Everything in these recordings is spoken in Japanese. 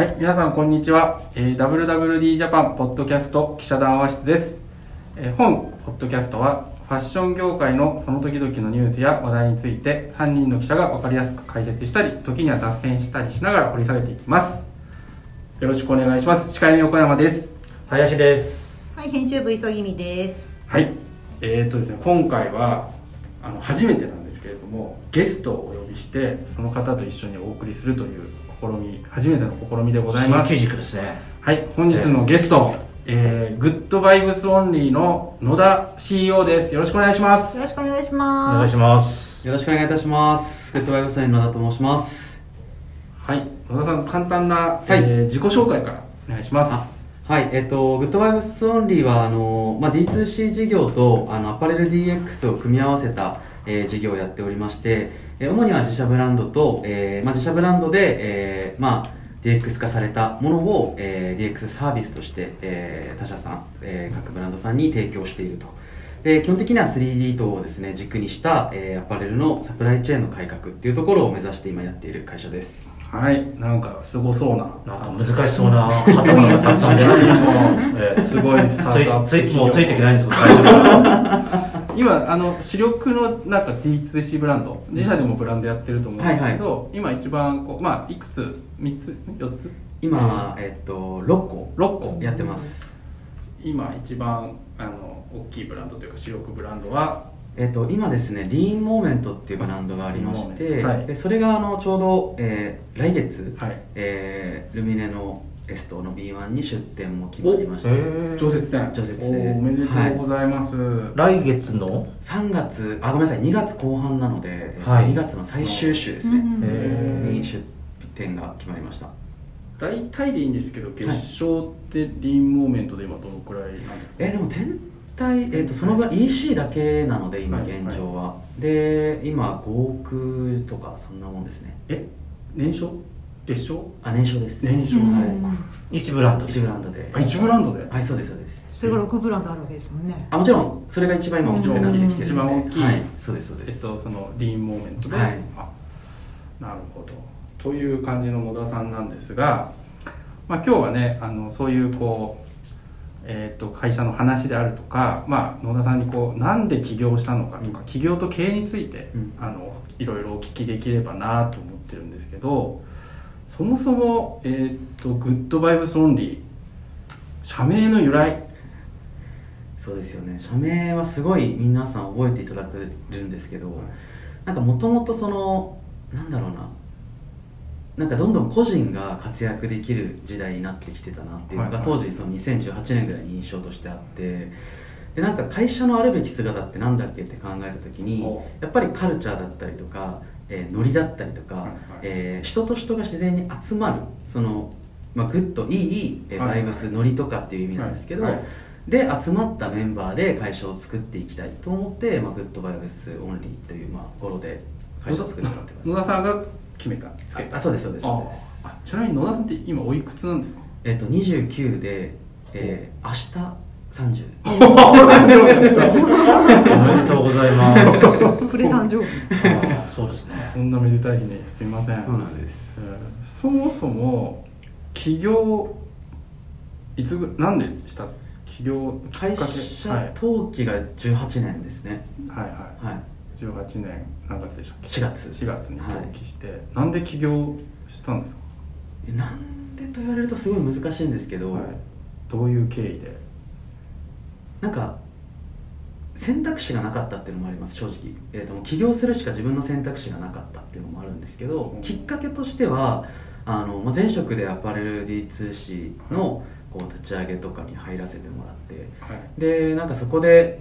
はい、皆さんこんにちは。えー、WWD ジャパンポッドキャスト記者談話室です。えー本ポッドキャストはファッション業界のその時々のニュースや話題について3人の記者が分かりやすく解説したり、時には脱線したりしながら掘り下げていきます。よろしくお願いします。司会の横山です。林です。はい、編集部急ぎみです。はい、えー、っとですね、今回はあの初めてなんですけれども、ゲストをお呼びして、その方と一緒にお送りするという試み、初めての試みでございます。新ですね。はい、本日のゲスト、えー、 Good Vibes Only の野田 CEO です。よろしくお願いします。よろしくお願いします。願いします。よろしくお願いいたします。グッドバイブスの野田と申します。はい、野田さん、簡単な、はいえー自己紹介からお願いします。あはい、えっと、 Good Vibes Only は、あの、まあ、D2C 事業と、あの、アパレル DX を組み合わせた、えー事業をやっておりまして、えー主には自社ブランドと、えーまあ、自社ブランドで、えーまあ、DX 化されたものを、えー DX サービスとして、えー他社さん、えー各ブランドさんに提供していると。で基本的には 3D 等をですね軸にした、えーアパレルのサプライチェーンの改革っていうところを目指して今やっている会社ですはい、なんかすごそうな。なんか難しそうな頭がたくさん出てきました。すごいスタートアップついついもうついていけないんですけど、最初か？ら。今、あの、主力のなんか D2C ブランド、自社でもブランドやってると思うんですけど、今一番こう、まあ、いくつ ?3 つ ?4 つ？今は、えっと6個 ?6 個やってます今一番あの大きいブランドというか主力ブランドは？えっと今ですねリーンモーメントっていうブランドがありまして、はいでそれがあのちょうど、えー来月、はいえールミネのエストの B1 に出店も決まりまして常設店。常設店。おおめでとうございます、来月の？3月あごめんなさい2月後半なので、えーはい。2月の最終週ですね、うんへに出店が決まりました。大体でいいんですけど月商ってリーンモーメントで今どのくらいなんですか、えーでも全体、えー、とその場合 EC だけなので今はい現状は、で今5億とかそんなもんですね。え？年商？月商あ年商です。年商。うん。はい。一ブランド。1ブランドで。あ1ブランドで、はいそうですそうです。それが六ブランドあるわけですもんね。あもちろん。それが一番今大きくなってきてる一番大きい。はい。そうですそうえっです、とそのリーンモーメントで、はい。あなるほど。という感じの野田さんなんですが、まあ、今日はねあのそういうこうえー、と会社の話であるとか、まあ、野田さんにこうなんで起業したのかとか、起業と経営について、うん。あのいろいろお聞きできればなと思ってるんですけどそもそも、えー、と Good Vibes Only 社名の由来。そうですよね。社名はすごい皆さん覚えていただけるんですけど、なんかもともとそのなんだろうな。なんかどんどん個人が活躍できる時代になってきてたなっていうのが当時その2018年ぐらいに印象としてあってでなんか会社のあるべき姿ってなんだっけって考えた時にお。やっぱりカルチャーだったりとか、えーノリだったりとか、はいはい。えー人と人が自然に集まるその、まあ、グッといい、えバイブスノリとかっていう意味なんですけど、はいはい。で集まったメンバーで会社を作っていきたいと思って、まあ、 Good Vibes Only という、まあ、語呂で会社を作ったって感じ野田さんが決めたあそうですそうですそうです。ああちなみに野田さんって今おいくつなんですか？えっ、と29で、えー、明日30おめでとうございます。プレ誕生日。そうですね。そんなめでたい日にすみません。そうなんです。えーそもそも起業いつぐなんでした？起業会社はい登記が18年ですね。はいはい。はい。18年何月でしたっけ？4月。4月に登記して、なんで起業したんですか、えなんでと言われるとすごい難しいんですけど、はい、どういう経緯で？なんか選択肢がなかったっていうのもあります正直、えー、と起業するしか自分の選択肢がなかったっていうのもあるんですけど、うん。きっかけとしてはあの、まあ、前職でアパレル D2C のこう立ち上げとかに入らせてもらってはい。でなんかそこで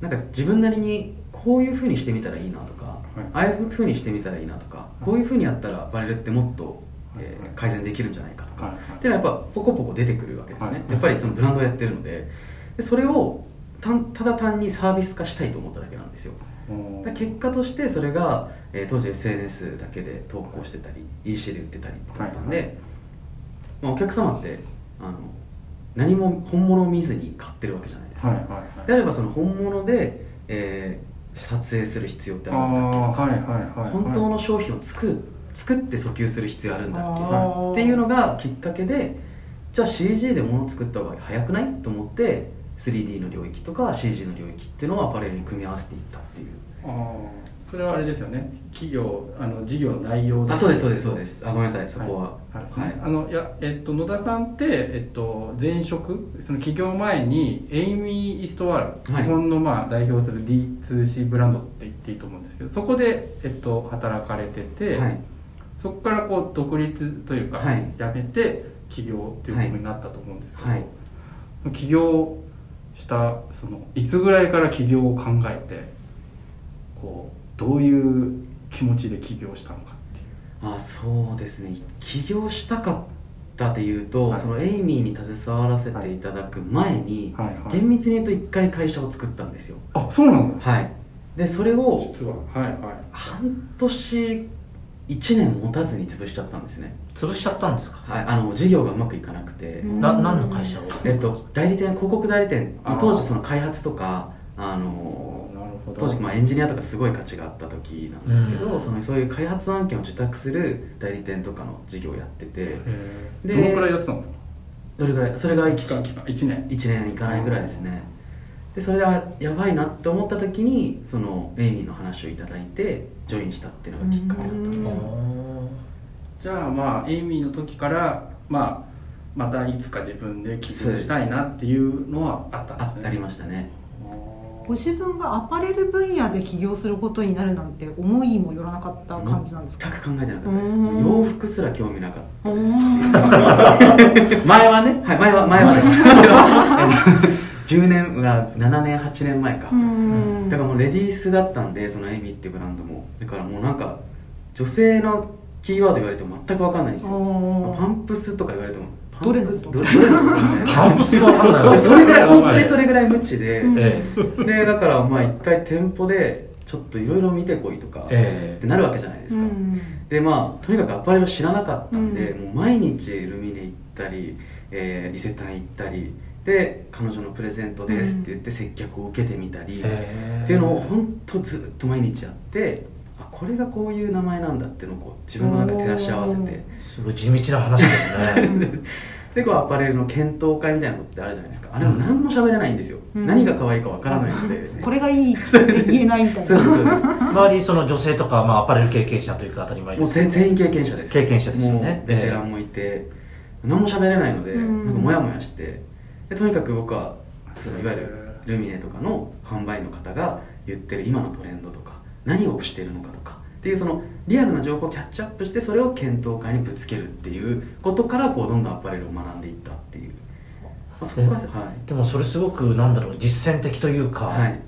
なんか自分なりにこういうふうにしてみたらいいなとか、ああいうふうにしてみたらいいなとかこういうふうにやったらアパレルってもっと、えーはい改善できるんじゃないかとか、はい。はい。っていうのはやっぱポコポコ出てくるわけですね、はい。やっぱりそのブランドをやってるのででそれをたんただ単にサービス化したいと思っただけなんですよ。結果としてそれが、えー当時 SNS だけで投稿してたり EC で売ってたりだったんで、はいはまあ、お客様ってあの何も本物を見ずに買ってるわけじゃないですか、はいはいはい。であればその本物で、えー撮影する必要ってあるんだっけはいはいはいはい。本当の商品を作る作って訴求する必要あるんだっけっていうのがきっかけでじゃあ CG で物を作った方が早くない？と思って 3D の領域とか CG の領域っていうのをアパレルに組み合わせていったっていう。ああそれはあれですよね。企業あの事業の内容あそうですそうですそうです。あごめんなさいそこは。はい、はい。あのいやえっと野田さんってえっと前職その起業前にエイミー・イストワール、はい。日本のまあ代表する D2C ブランドって言っていいと思うんですけどそこでえっと働かれてて、はい。そこからこう独立というか、はい。辞めて起業ということになったと思うんですけど、はい。起業したそのいつぐらいから起業を考えてこうどういう気持ちで起業したのかっていう。あそうですね。起業したかったでいうと、はい。そのエイミーに携わらせていただく前に、はい。はい。厳密に言うと一回会社を作ったんですよ。あそうなんだはい。でそれを実は。はい。はい。半年1年持たずに潰しちゃったんですね。潰しちゃったんですか？はいあの事業がうまくいかなくて、うんな何の会社を？えっと代理店広告代理店当時その開発とかあの当時まあエンジニアとかすごい価値があった時なんですけど、うん。そのそういう開発案件を受託する代理店とかの事業をやってて。でどのくらいやってたんですか？どれぐらい？それが1期間期間1年。年いかないぐらいですねでそれがやばいなって思った時にそのエイミーの話をいただいてジョインしたっていうのがきっかけだったんですよ。じゃあまあエイミーの時からまあまたいつか自分で起業したいなっていうのはあったんですね。あありましたね。ご自分がアパレル分野で起業することになるなんて思いもよらなかった感じなんですか？全く考えてなかったです。洋服すら興味なかったです。うん。前はね。はい前は前はです 10年が7年8年前か。うんだからもうレディースだったんでそのエイミーっていうブランドも。だからもうなんか女性のキーワード言われても全く分かんないんですよ。パンプスとか言われてもパンどれのプスどれパンプスが分 かんない。わ それぐらい 本当にそれぐらい無知で、うん。えでだからまあ一回店舗でちょっといろいろ見てこいとか、えってなるわけじゃないですか、うんでまあとにかくアパレルを知らなかったんで、うん。もう毎日ルミネ行ったり、えー伊勢丹行ったりで彼女のプレゼントですって言って接客を受けてみたり、えっていうのを本当ずっと毎日やってあこれがこういう名前なんだっていうのをこう自分の中で照らし合わせて。すごい地道な話ですね。でこうアパレルの検討会みたいなことってあるじゃないですか。あれも何も喋れないんですよ、うん。何が可愛いかわからないので、これがいいって言えないみたいなそうですそうです周りその女性とか、まあ、アパレル経験者というか当たり前もうですけど全全員経験者です。経験者ですよね。もうベテランもいて、何も喋れないので、うん。なんかモヤモヤしてでとにかく僕はそのいわゆるルミネとかの販売の方が言ってる今のトレンドとか何をしてるのかとかっていうそのリアルな情報をキャッチアップしてそれを検討会にぶつけるっていうことからこうどんどんアパレルを学んでいったっていう、まあ、そこがはい。でもそれすごくなんだろう実践的というか、はい。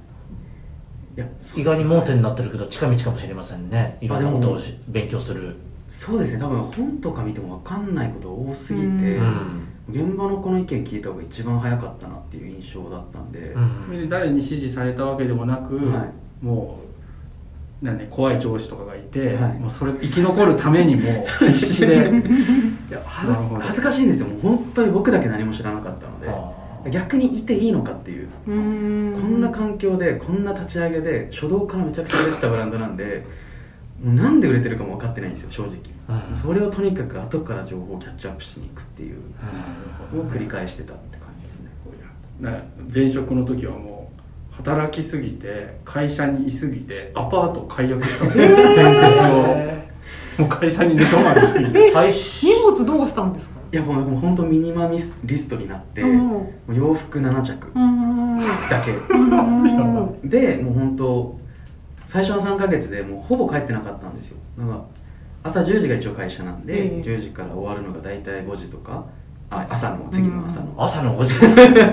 いや意外に盲点になってるけど近道かもしれませんね。いろんなことをし勉強するそうですね。多分本とか見ても分かんないこと多すぎて、うん。現場のこの意見聞いた方が一番早かったなっていう印象だったんで、うん。それで誰に指示されたわけでもなく、はもうなん、ね、怖い上司とかがいて、はい。もうそれ生き残るためにもう 必死で。いや恥ず恥ずかしいんですよ。もう本当に僕だけ何も知らなかったので逆にいていいのかっていう。うん。こんな環境でこんな立ち上げで初動からめちゃくちゃ売れてたブランドなんでなんで売れてるかも分かってないんですよ正直、うんそれをとにかく後から情報をキャッチアップしに行くっていうを繰り返してたって感じですね。ね前職の時はもう働きすぎて会社にいすぎてアパートを解約したの伝説をもう会社に寝泊まりして。荷物どうしたんですか？いやもうもう本当ミニマミリストになって、うん。もう洋服7着うんだけ、うん。でもう本当最初の3ヶ月でもうほぼ帰ってなかったんですよ。なんか朝10時が一応会社なんで、ええ。10時から終わるのが大体5時とかあ朝の次の朝の、朝の5時。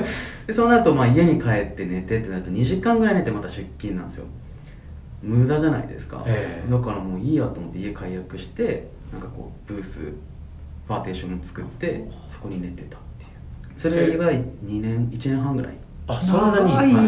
でその後まあ家に帰って寝てってなると2時間ぐらい寝てまた出勤なんですよ。無駄じゃないですか、ええ。だからもういいやと思って家解約してなんかこうブースパーテーションを作ってそこに寝てたっていう。それが2年1年半ぐらい。あそんなに、はい。は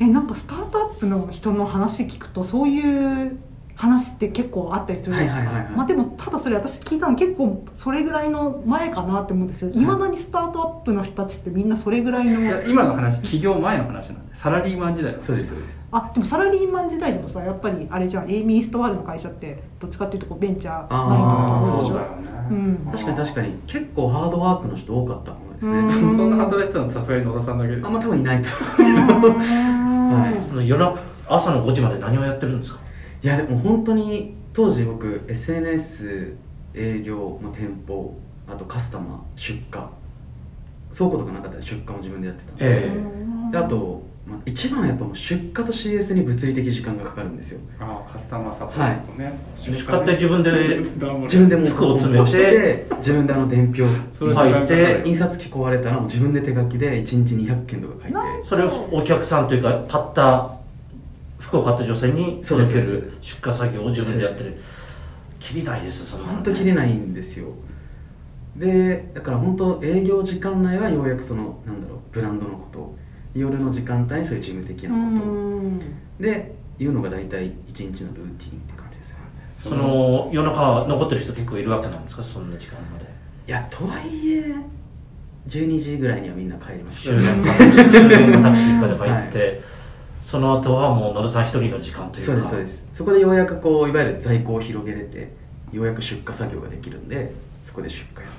えなんかスタートアップの人の話聞くとそういう話って結構あったりするじゃないですはいはいはいはい。かまあでもただそれ私聞いたの結構それぐらいの前かなって思うんですけどい。まだにスタートアップの人たちってみんなそれぐらいの今の話起業前の話なんでサラリーマン時代の話。そうですそうです。あでもサラリーマン時代でもさやっぱりあれじゃんエイミー・ストワールの会社ってどっちかっていうとこうベンチャーマインドところでしょ。そうだよね、うん。確かに確かに。結構ハードワークの人多かった。かもですね、うん。そんな働いてたのさすがに野田さんだけ。であんま多分いないと。はあの夜中朝の5時まで何をやってるんですか？いやでも本当に当時僕 SNS 営業、まあ、店舗あとカスタマー出荷。倉庫とかなかったら出荷も自分でやってたんで,、え。であと、まあ、一番はやっぱもう出荷と CS に物理的時間がかかるんですよ。ああカスタマーサポートね、出荷って自分で 自分でもう服を詰めて自分であの伝票それ書い時間かかてる印刷機壊れたらもう自分で手書きで1日200件とか書いて。それをお客さんというか買った服を買った女性に届ける出荷作業を自分でやってる。きりないですそんなのね。本当切れないんですよ。でだから本当営業時間内はようやくそのなんだろうブランドのこと夜の時間帯にそういう事務的うなことん。でいうのが大体一日のルーティンって感じですよね。その夜中残ってる人結構いるわけなんですか？そんな時間まで。いやとはいえ12時ぐらいにはみんな帰ります。終電タクシー終電のタクシーから帰って、その後はもう野田さん一人の時間というか。そうですそうです。そこでようやくこういわゆる在庫を広げれてようやく出荷作業ができるんでそこで出荷やって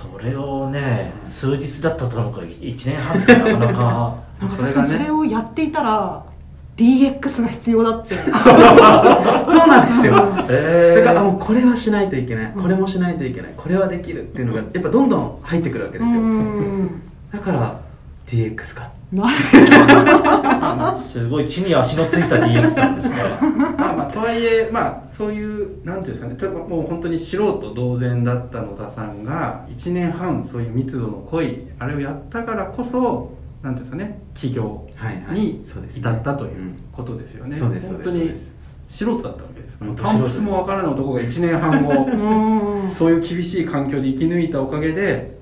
それをね数日だったと思うから1年半ってなかなか。確かにそれをやっていたら DX が必要だって。そうなんですよ。えだからあもうこれはしないといけない。これもしないといけない。これはできるっていうのがやっぱどんどん入ってくるわけですよ。うん。だから DX か。なすごい地に足のついた DX なんですね。まあまあとはいえまあそういうなんていうんですかねともう本当に素人同然だった野田さんが1年半そういう密度の濃いあれをやったからこそなんていうんですかね起業に至ったといううんことですよね、そうです本当にそうです。素人だったわけですから。本当パンプスもわからない男が1年半後 うん。そういう厳しい環境で生き抜いたおかげで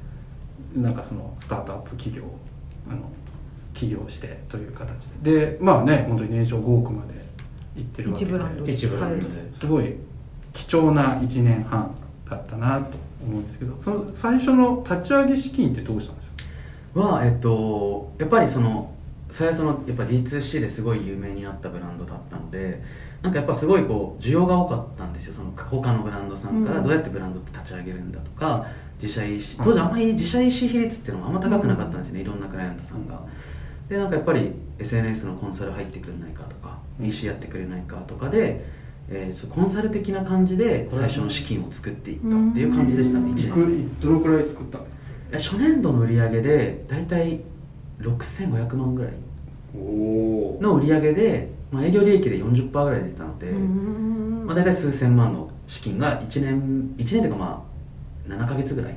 なんかそのスタートアップ企業あの起業してという形で。でまあね本当に年商5億までいってるわけで。一ブランドで。一ブランドで、すごい貴重な1年半だったなと思うんですけど。その最初の立ち上げ資金ってどうしたんですか？はえっとやっぱりその最初のやっぱ D2C ですごい有名になったブランドだったのでなんかやっぱすごいこう需要が多かったんですよ。その他のブランドさんからうん。どうやってブランドって立ち上げるんだとか自社 EC 当時あんまり自社 EC 比率っていうのがあんま高くなかったんですよねいろんなクライアントさんが。でなんかやっぱり SNS のコンサル入ってくれないかとか EC やってくれないかとかで、えーそうコンサル的な感じで最初の資金を作っていったっていう感じでしたね1い年くどのくらい作ったんですか？初年度の売り上げで大体6500万ぐらいの売り上げで、まあ、営業利益で40%ぐらい出てたので、うん。まあ、大体数千万の資金が1年1年というかまあ7ヶ月ぐらい。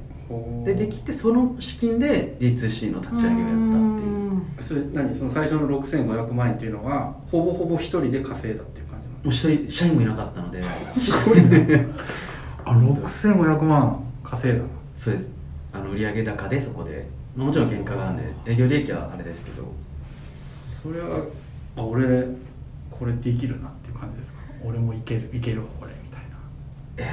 でできてその資金で D2C の立ち上げをやったっていう。それ何？その最初の6500万円っていうのはほぼほぼ一人で稼いだっていう感じなんもう一人社員もいなかったので。すすごいね。あ6500万稼いだそうです。あの売上高でそこで、まあ、もちろん原価があるんで営業利益はあれですけど。それはあ俺これできるなっていう感じですか？俺もいけるいけるわこれみたいな。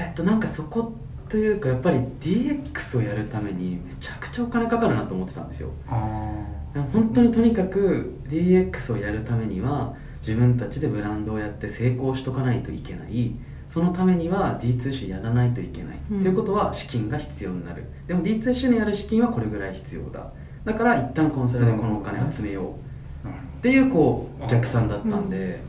えーっとなんかそこというかやっぱり DX をやるためにめちゃくちゃお金かかるなと思ってたんですよ。あ本当にとにかく DX をやるためには自分たちでブランドをやって成功しとかないといけない。そのためには D2C やらないといけない、うん。ということは資金が必要になる。でも D2C のやる資金はこれぐらい必要だ。だから一旦コンサルでこのお金集めよう。っていうこう逆算だったんで、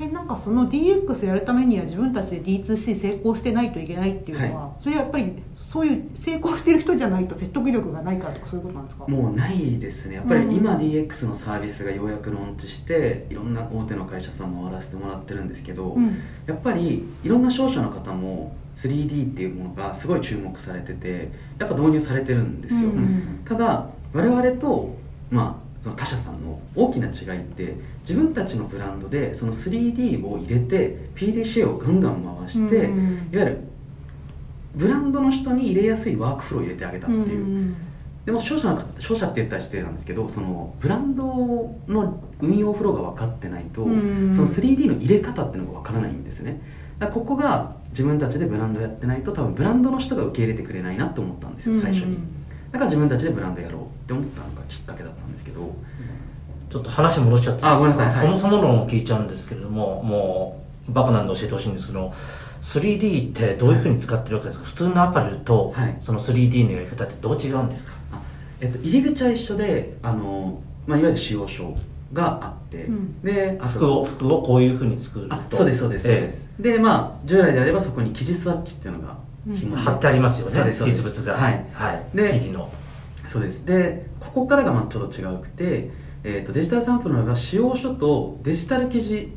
ほどでなんかその DX やるためには自分たちで D2C 成功してないといけないっていうのは、それはやっぱりそういう成功してる人じゃないと説得力がないからとかそういうことなんですか？もうないですね。やっぱり今うん DX のサービスがようやくローンチしていろんな大手の会社さんも回らせてもらってるんですけど、うん。やっぱりいろんな商社の方も 3D っていうものがすごい注目されててやっぱ導入されてるんですよ、うん。ただ我々と、まあ、その他社さんの大きな違いって自分たちのブランドでその 3D を入れて PDCA をガンガン回して、うんいわゆるブランドの人に入れやすいワークフローを入れてあげたっていう、んででも商社の商社って言ったら失礼なんですけどそのブランドの運用フローが分かってないと、うんその 3D の入れ方っていうのが分からないんですね。だここが自分たちでブランドやってないと多分ブランドの人が受け入れてくれないなと思ったんですよ最初に、だから自分たちでブランドやろうって思ったのがきっかけだったんですけどちょっと話戻しちゃっていいあごめんですか、なさい。はい。そもそも論を聞いちゃうんですけれどももうバカなんで教えてほしいんですけど 3D ってどういうふうに使ってるわけですか？普通のアパレルとはい。その 3D のやり方ってどう違うんですか、あえっと、入り口は一緒であの、まあ、いわゆる使用書があって、うん。で服を服をこういうふうに作ると。あそうですそうですそうええ。です、でまあ従来であればそこに生地スワッチっていうのが貼ってありますよね実物が。はい。はい、で生地の。そうです。でここからがまずちょっと違くて、えー、とデジタルサンプルの場合は使用書とデジタル記事、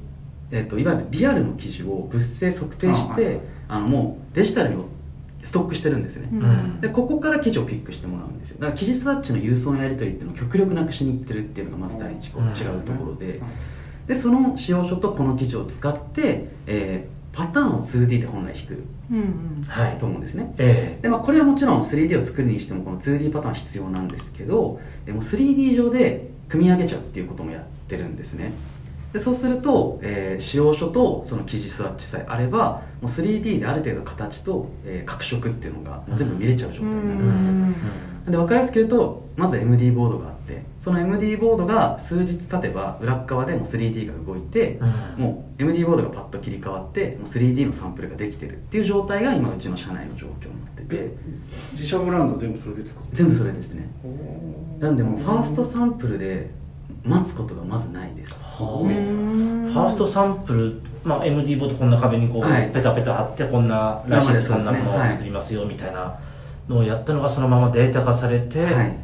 えー、といわゆるリアルの記事を物性測定してあのもうデジタルにストックしてるんですね、うん。でここから記事をピックしてもらうんですよ。だから記事スワッチの郵送のやり取りっていうのを極力なくしにいってるっていうのがまず第一個うん。違うところで、でその使用書とこの記事を使って、えーパターンを 2D で本来引くうんうん。はいと思うんですね。えで、まあ、これはもちろん 3D を作るにしてもこの 2D パターンは必要なんですけどでも 3D 上で組み上げちゃうっていうこともやってるんですねでそうすると、えー使用書とその記事スワッチさえあればもう 3D である程度形と、えー角色っていうのが全部見れちゃう状態になるんですよ、うんで分かりやすく言うとまず MD ボードがあってその MD ボードが数日経てば裏っ側でもう 3D が動いて、うん。もう MD ボードがパッと切り替わってもう 3D のサンプルができてるっていう状態が今うちの社内の状況になってて。自社ブランド全部それで作って全部それですね。るなんでもうファーストサンプルで待つことがまずないですファーストサンプル、まあ、MD ボードこんな壁にこう、はい。ペタペタ貼ってこんならしいですこんなものを作りますよみたいなのをやったのがそのままデータ化されて、はい。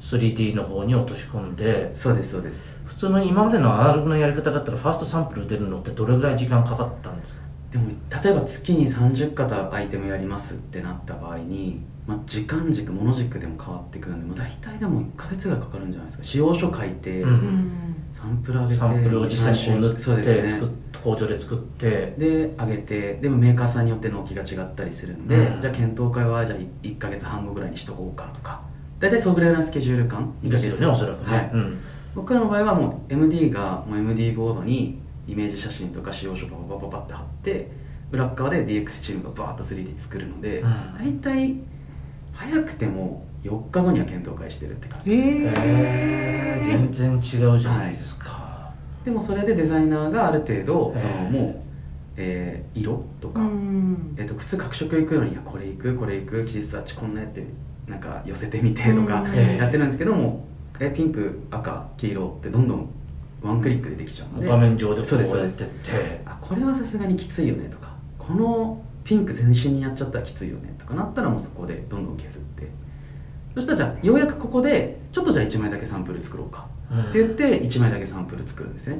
3D の方に落とし込んでそうですそうです。普通の今までのアナログのやり方だったらファーストサンプル出るのってどれぐらい時間かかったんですか？でも例えば月に30型アイテムやりますってなった場合に、まあ、時間軸物軸でも変わってくるんでもう大体でも1ヶ月ぐらいかかるんじゃないですか。使用書書いて、うん。うんサンプル上げてサンプルを実際にこう塗ってそうです作っね工場で作って。で上げてでもメーカーさんによって納期が違ったりするんで、うん。じゃあ検討会はじゃあ1ヶ月半後ぐらいにしとこうかとか。大体そのぐらいのスケジュール感？1ヶですよねおそらくね、はい。うん。僕らの場合はもう MD がもう MD ボードにイメージ写真とか使用書をパパパパって貼って裏っ側で DX チームがバーッと 3D 作るので、うん。大体早くても4日後には検討会してるって感じえへーー。全然違うじゃないですか、でもそれでデザイナーがある程度そのもう、えー色とか、うん。えっと普通角色行くのにいやこれ行くこれ行く技術あっちこんなやってなんか寄せてみてとかうん。やってるんですけども、えピンク赤黄色ってどんどんワンクリックでできちゃうので。画面上でこそうですそうです。うやってってあこれはさすがにきついよねとか。このピンク全身にやっちゃったらきついよねとかなったらもうそこでどんどん削って。そしたらじゃあようやくここでちょっとじゃあ1枚だけサンプル作ろうか。うん。って言って1枚だけサンプル作るんですね。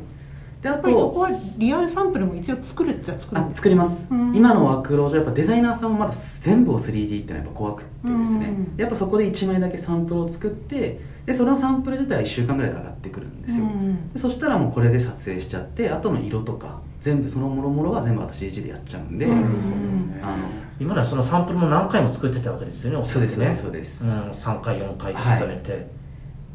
であやっぱりそとこはリアルサンプルも一応作るっちゃ作るんあです作ります。うん。今のワークロー上やっぱデザイナーさんもまだ全部を 3D ってのはやっぱ怖くってですね。うん。やっぱそこで1枚だけサンプルを作ってでそのサンプル自体は1週間ぐらいで上がってくるんですよ。うん。でそしたらもうこれで撮影しちゃって後の色とか全部そのもろもろは全部私 CG でやっちゃうんで、うんあの今まではそのサンプルも何回も作ってたわけですよねおそらくねそうですうん、3回4回と重ねて、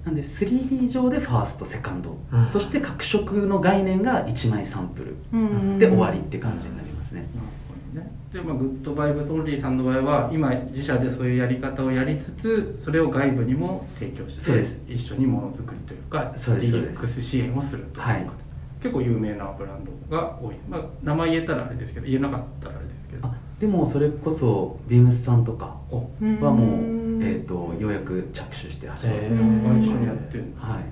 なんで 3D 上でファーストセカンド、うん。そして各色の概念が1枚サンプルうん。で終わりって感じになりますね、なるほどね。で、まあ、 Good Vibes Only さんの場合は今自社でそういうやり方をやりつつそれを外部にも提供してそうです。一緒にものづくりというか DX 支援をするというか、はい結構有名なブランドが多い、まあ、名前言えたらあれですけど言えなかったらあれですけど。あでもそれこそビームスさんとかお。はもう、うん。えー、とようやく着手して始まった、へ一緒にやってるのはい。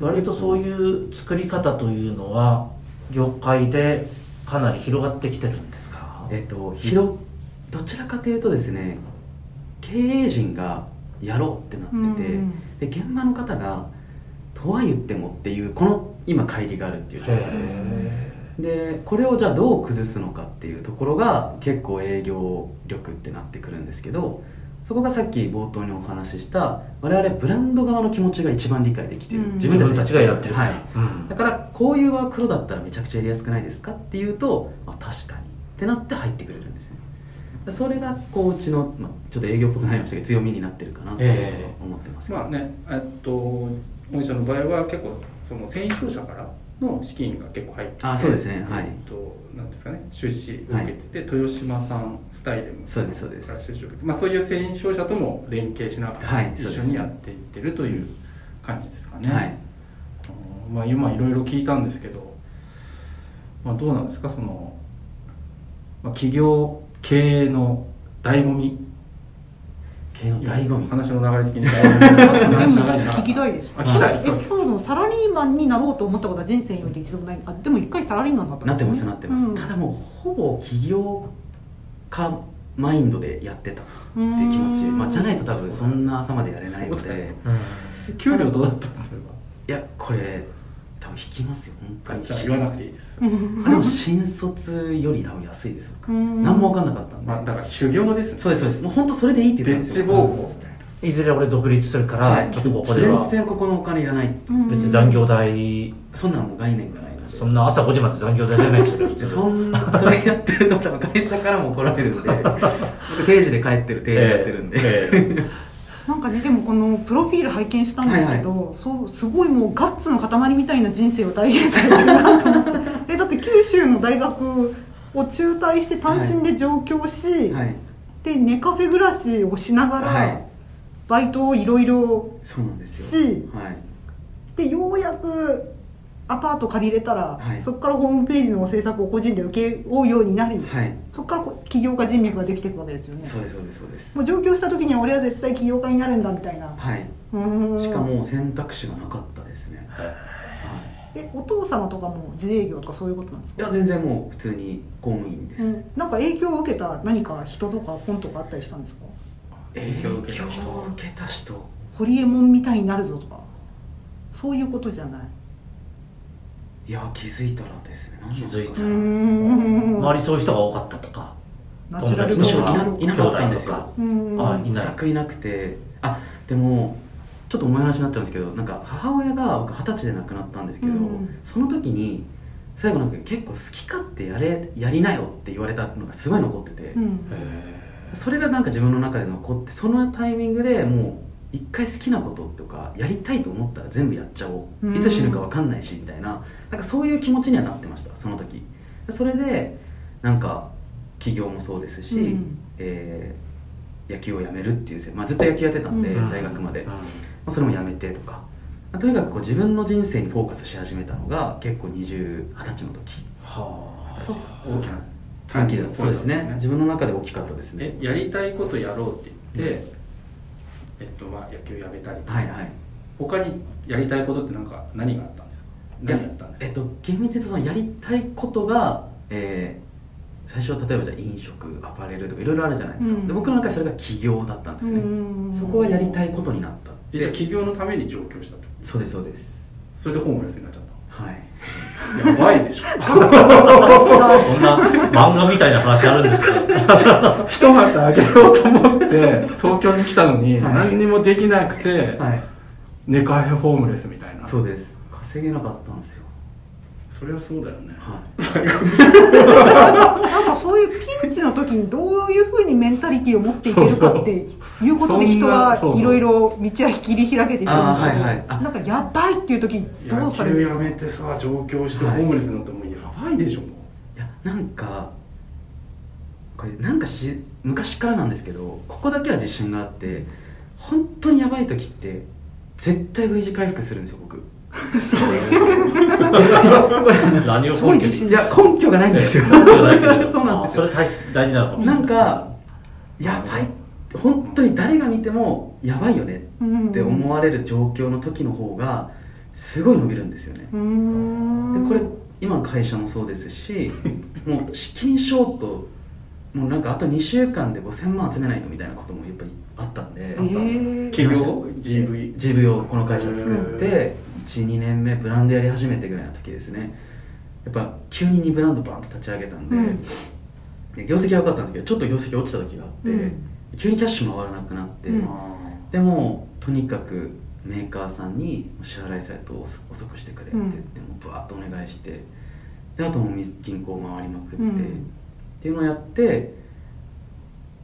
割とそういう作り方というのは業界でかなり広がってきてるんですか？えっ、と広どちらかというとですね経営陣がやろうってなってて、うん。で現場の方がとは言ってもっていうこの今乖離があるっていう状態です。へでこれをじゃあどう崩すのかっていうところが結構営業力ってなってくるんですけどそこがさっき冒頭にお話しした我々ブランド側の気持ちが一番理解できてる、うん。自分たちがやってるから、はい。うんだからこういうワークロだったらめちゃくちゃやりやすくないですかっていうと、まあ、確かにってなって入ってくれるんですね。それがこううちの、まあ、ちょっと営業っぽくなりましたけど強みになってるかなとええ思ってます、まあねえっと御社の場合は結構その繊維商社からの資金が結構入っててあそうですね。はい。えっとなんですかね。出資を受けてて、豊島さんスタイルそうですそうです。から出資を受けて、まあ、そういう繊維商社とも連携しながら、はい一緒にやっていってるという感じですかね、はい。うんまあ、今いろいろ聞いたんですけど、まあ、どうなんですか？その、まあ、企業経営の醍醐味経営の醍醐味話の流れ的に聞きたいですあ聞きたいえそもそもサラリーマンになろうと思ったことは人生において一度もないあでも一回サラリーマンだったんなってますなってます、うんただもうほぼ起業家マインドでやってたっていう気持ちまあ、じゃないと多分そんな朝までやれないのでうん給料どうだったんですかいやこれ多分引きますよ本当に。言わなくていいです、でも新卒より多分安いです僕。うん。何も分かんなかったんで、まあ、だから修行ですね。そうですそうです。もう本当それでいいって言ったんですよ。い。ずれ俺独立するから、はい。ちょっとここでは。全然ここのお金いらないうん別に残業代。そんなのもう概念がないので。そんな朝5時まで残業代出ないですよ普通。そんなそれやってると多分会社からも怒られるんで。僕定時で帰ってる定時やってるんで、ええなんかねでもこのプロフィール拝見したんですけど、そうすごいもうガッツの塊みたいな人生を体現されてるなと思って。え だって九州の大学を中退して単身で上京し、はい。でネカフェ暮らしをしながら、はい。バイトをいろいろそうなんですはい。でようやくアパート借りれたら、はい。そこからホームページの制作を個人で請け負うようになり、はい。そこから起業家人脈ができていくわけですよね。そうですそうですそうです。もう上京した時には俺は絶対起業家になるんだみたいな。はい。しかも選択肢がなかったですね、はい、えお父様とかも自営業とかそういうことなんですか？いや全然もう普通に公務員です、うん、なんか影響を受けた何か人とか本とかあったりしたんですか？影響を受けた人。影響を受けた人。ホリエモンみたいになるぞとか。そういうことじゃないいや気づいたらですね。気づいた。うーん。周りそういう人が多かったとか友達ととか。かいなかったん。ですよ全くいなくて。あでもちょっと重い話になっちゃうんですけどなんか母親が僕二十歳で亡くなったんですけど、うん。その時に最後なんか結構好き勝手やれやりなよって言われたのがすごい残ってて、うん。それがなんか自分の中で残ってそのタイミングでもう一回好きなこととかやりたいと思ったら全部やっちゃおう、うん。いつ死ぬか分かんないしみたいな。なんかそういう気持ちにはなってましたその時。それでなんか起業もそうですし、うん。えー野球をやめるっていうせ、まあ、ずっと野球やってたんで、うん。大学まで、うん。まあ、それもやめてとか、まあとにかくこう自分の人生にフォーカスし始めたのが結構20 20歳の時。はあ。そう大きな短期だそうですね。ね自分の中で大きかったですね。えやりたいことやろうって言って、えっとまあ野球やめたりとか。はいはい。他にやりたいことってなんか何があったんですか？何やったんですか？えっと厳密に言うとそのやりたいことが、えー最初は例えばじゃあ飲食アパレルとかいろいろあるじゃないですか、うん。で僕の中でそれが起業だったんですね、うん。そこはやりたいことになった。で起業のために上京したと。そうですそうです。それでホームレスになっちゃっはい。たやばいでしょ。そんな漫画みたいな話あるんですけど。一旗あげようと思って 東京に来たのにはい。何にもできなくて、はい。ネカフェホームレスみたいな。そうです。稼げなかったんですよそりゃそうだよね。はい。なんかそういうピンチの時にどういうふうにメンタリティを持っていけるかっていうことで人はいろいろ道は切り開けていくんですけどはいはい。あなんかやばいっていう時にど野うされるん球ですか？やめてさ上京してホームレスになってもうやばいでしょ。もいやなんかこれなんかし昔からなんですけどここだけは自信があって本当にやばい時って絶対 V 字回復するんですよ僕何をすごい自信。いや根拠がないんですよ。根拠がないけど。そうなんですよ。あそれ大大事なのかもしれなんかやばい本当に誰が見てもやばいよねって思われる状況の時の方がすごい伸びるんですよね。でこれ今の会社もそうですしもう資金ショートもうなんかあと2週間で5000万集めないとみたいなこともやっぱりあったんで、えー。起業？GV GV をこの会社作って12年目ブランドやり始めてぐらいの時ですね。やっぱ急に2ブランドバンと立ち上げたんで,、うん。で業績は良かったんですけどちょっと業績落ちた時があって、うん。急にキャッシュ回らなくなって、うん。でもとにかくメーカーさんに支払いサイトを遅遅くしてくれって言って、もうバーッとお願いしてであともう銀行回りまくって、うん。っていうのをやって